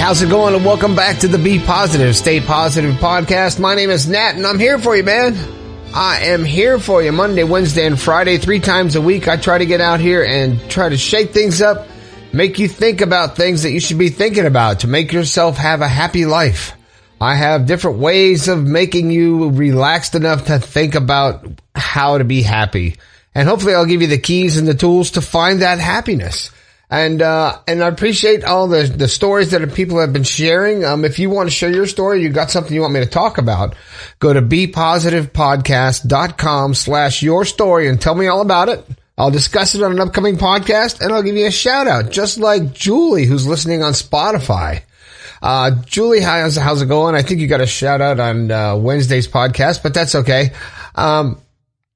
how's it going? And welcome back to the Be Positive, Stay Positive podcast. My name is Nat, and I'm here for you, man. I am here for you Monday, Wednesday, and Friday, three times a week. I try to get out here and try to shake things up, make you think about things that you should be thinking about to make yourself have a happy life. I have different ways of making you relaxed enough to think about how to be happy. And hopefully I'll give you the keys and the tools to find that happiness. And, uh, and I appreciate all the, the stories that people have been sharing. Um, if you want to share your story, you got something you want me to talk about, go to bepositivepodcast.com slash your story and tell me all about it. I'll discuss it on an upcoming podcast and I'll give you a shout out, just like Julie, who's listening on Spotify. Uh, Julie, how's, how's it going? I think you got a shout out on, uh, Wednesday's podcast, but that's okay. Um,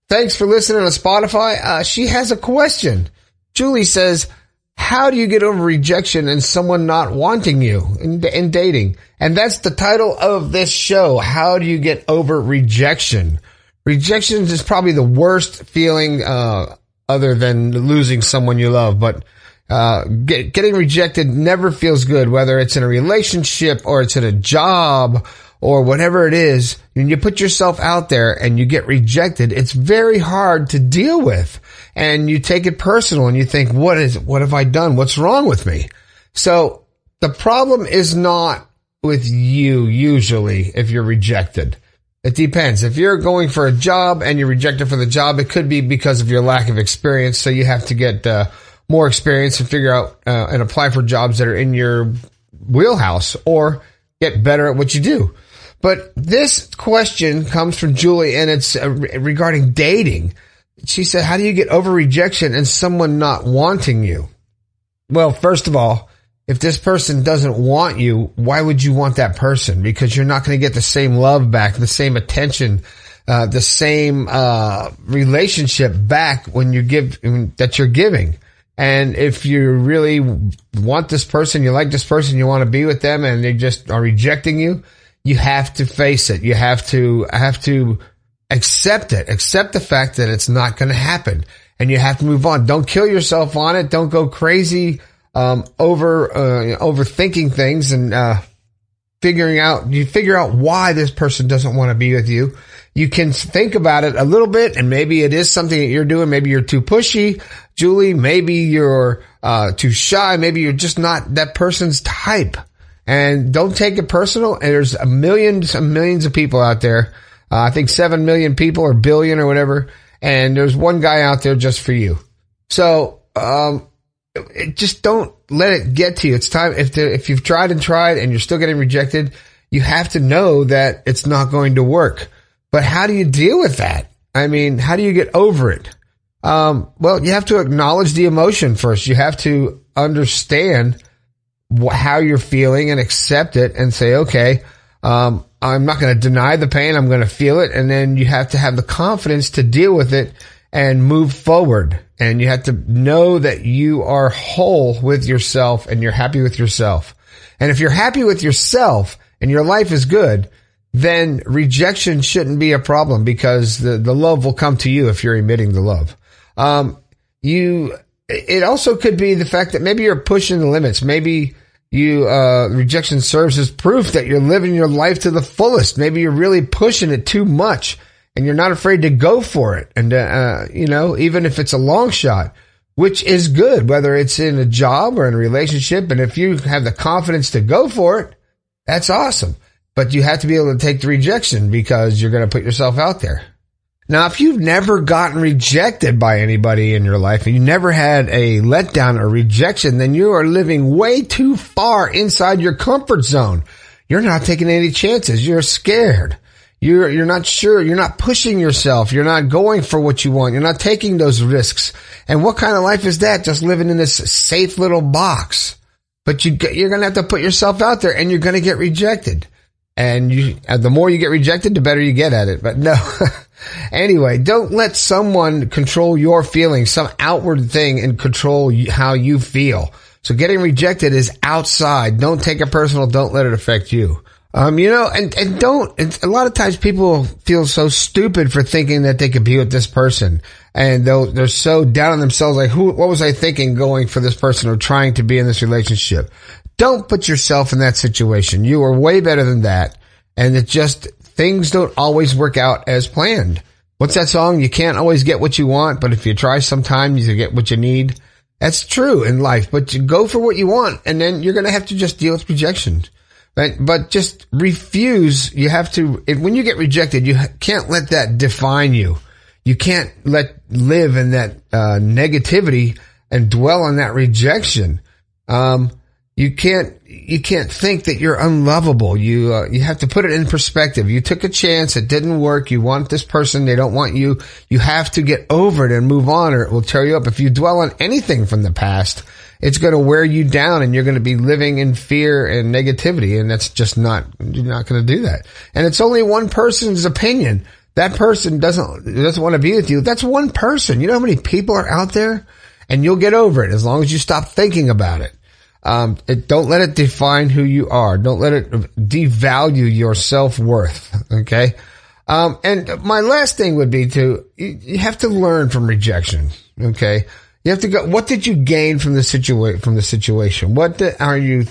thanks for listening on Spotify. Uh, she has a question. Julie says, how do you get over rejection and someone not wanting you in, in dating? And that's the title of this show. How do you get over rejection? Rejection is probably the worst feeling, uh, other than losing someone you love, but, uh, get, getting rejected never feels good, whether it's in a relationship or it's in a job or whatever it is. When you put yourself out there and you get rejected, it's very hard to deal with and you take it personal and you think, what is, what have I done? What's wrong with me? So the problem is not with you usually if you're rejected. It depends. If you're going for a job and you're rejected for the job, it could be because of your lack of experience. So you have to get uh, more experience and figure out uh, and apply for jobs that are in your wheelhouse or get better at what you do. But this question comes from Julie and it's uh, regarding dating she said, how do you get over rejection and someone not wanting you? Well, first of all, if this person doesn't want you, why would you want that person? Because you're not going to get the same love back, the same attention, uh, the same uh, relationship back when you give that you're giving. And if you really want this person, you like this person, you want to be with them, and they just are rejecting you, you have to face it. You have to have to accept it. Accept the fact that it's not going to happen and you have to move on. Don't kill yourself on it. Don't go crazy, um, over, uh, overthinking things and, uh, figuring out, you figure out why this person doesn't want to be with you. You can think about it a little bit and maybe it is something that you're doing. Maybe you're too pushy, Julie. Maybe you're, uh, too shy. Maybe you're just not that person's type and don't take it personal. And there's a millions and millions of people out there uh, I think 7 million people or billion or whatever. And there's one guy out there just for you. So, um, it, just don't let it get to you. It's time, if, if you've tried and tried and you're still getting rejected, you have to know that it's not going to work. But how do you deal with that? I mean, how do you get over it? Um, well, you have to acknowledge the emotion first. You have to understand how you're feeling and accept it and say, okay, um, I'm not going to deny the pain. I'm going to feel it. And then you have to have the confidence to deal with it and move forward. And you have to know that you are whole with yourself and you're happy with yourself. And if you're happy with yourself and your life is good, then rejection shouldn't be a problem because the, the love will come to you if you're emitting the love. Um, you, it also could be the fact that maybe you're pushing the limits. Maybe you uh, rejection serves as proof that you're living your life to the fullest. Maybe you're really pushing it too much and you're not afraid to go for it. And, uh, uh, you know, even if it's a long shot, which is good, whether it's in a job or in a relationship. And if you have the confidence to go for it, that's awesome. But you have to be able to take the rejection because you're going to put yourself out there. Now, if you've never gotten rejected by anybody in your life and you never had a letdown or rejection, then you are living way too far inside your comfort zone. You're not taking any chances. You're scared. You're, you're not sure. You're not pushing yourself. You're not going for what you want. You're not taking those risks. And what kind of life is that? Just living in this safe little box. But you, you're going to have to put yourself out there and you're going to get rejected. And you, the more you get rejected, the better you get at it. But no. Anyway, don't let someone control your feelings, some outward thing and control how you feel. So getting rejected is outside. Don't take it personal. Don't let it affect you. Um, you know, and, and don't, a lot of times people feel so stupid for thinking that they could be with this person. And they're, they're so down on themselves, like, who, what was I thinking going for this person or trying to be in this relationship? Don't put yourself in that situation. You are way better than that. And it just, things don't always work out as planned. What's that song? You can't always get what you want, but if you try sometimes you get what you need. That's true in life, but you go for what you want and then you're going to have to just deal with rejection. But, but just refuse. You have to, if, when you get rejected, you can't let that define you. You can't let live in that uh, negativity and dwell on that rejection. Um, you can't you can't think that you're unlovable. You uh, you have to put it in perspective. You took a chance, it didn't work. You want this person, they don't want you. You have to get over it and move on, or it will tear you up. If you dwell on anything from the past, it's going to wear you down, and you're going to be living in fear and negativity, and that's just not you're not going to do that. And it's only one person's opinion. That person doesn't doesn't want to be with you. That's one person. You know how many people are out there, and you'll get over it as long as you stop thinking about it. Um, it, don't let it define who you are. Don't let it devalue your self worth. Okay. Um, and my last thing would be to, you, you have to learn from rejection. Okay. You have to go, what did you gain from the situation, from the situation? What the, are you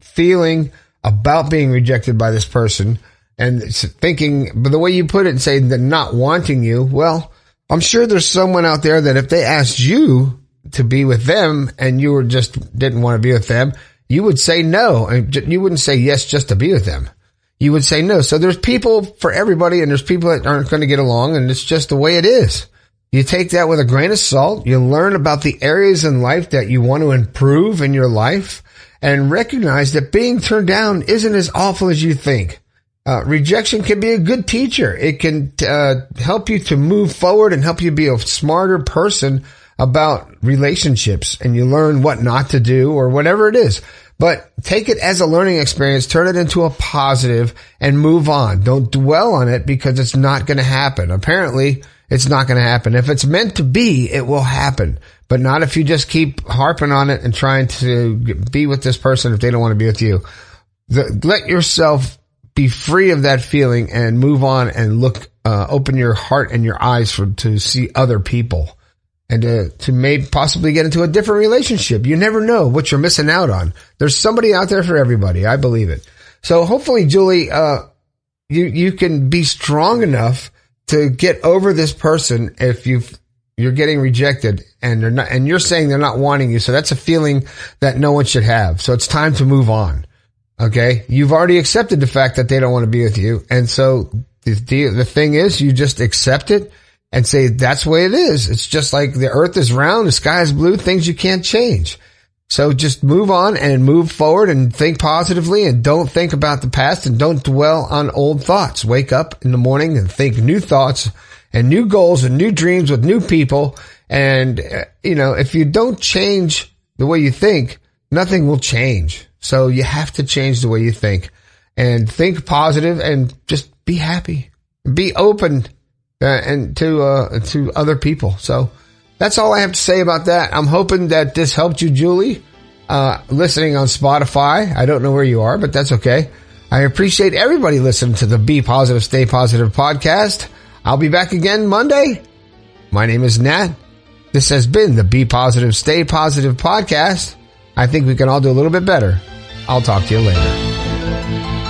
feeling about being rejected by this person? And thinking, but the way you put it say that not wanting you, well, I'm sure there's someone out there that if they asked you to be with them and you were just didn't want to be with them, you would say no. And you wouldn't say yes just to be with them. You would say no. So there's people for everybody and there's people that aren't going to get along and it's just the way it is. You take that with a grain of salt. You learn about the areas in life that you want to improve in your life and recognize that being turned down isn't as awful as you think. Uh, rejection can be a good teacher. It can uh, help you to move forward and help you be a smarter person about relationships and you learn what not to do or whatever it is. But take it as a learning experience, turn it into a positive and move on. Don't dwell on it because it's not going to happen. Apparently it's not going to happen. If it's meant to be, it will happen, but not if you just keep harping on it and trying to be with this person if they don't want to be with you. The, let yourself be free of that feeling and move on and look, uh, open your heart and your eyes for, to see other people and to, to maybe possibly get into a different relationship. You never know what you're missing out on. There's somebody out there for everybody. I believe it. So hopefully, Julie, uh, you, you can be strong enough to get over this person if you you're getting rejected and they're not, and you're saying they're not wanting you. So that's a feeling that no one should have. So it's time to move on. Okay. You've already accepted the fact that they don't want to be with you. And so the, the, the thing is you just accept it and say that's the way it is. It's just like the earth is round, the sky is blue, things you can't change. So just move on and move forward and think positively and don't think about the past and don't dwell on old thoughts. Wake up in the morning and think new thoughts and new goals and new dreams with new people. And, uh, you know, if you don't change the way you think, nothing will change. So you have to change the way you think and think positive and just be happy. Be open and to uh, to other people. So that's all I have to say about that. I'm hoping that this helped you, Julie. Uh, listening on Spotify. I don't know where you are, but that's okay. I appreciate everybody listening to the Be Positive, Stay Positive podcast. I'll be back again Monday. My name is Nat. This has been the Be Positive, Stay Positive podcast. I think we can all do a little bit better. I'll talk to you later.